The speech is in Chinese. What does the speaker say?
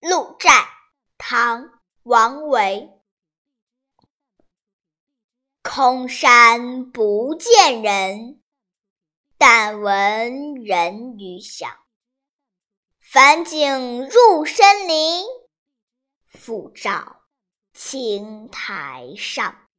鹿柴唐王维。空山不见人但闻人语响。返景入深林复照青苔上。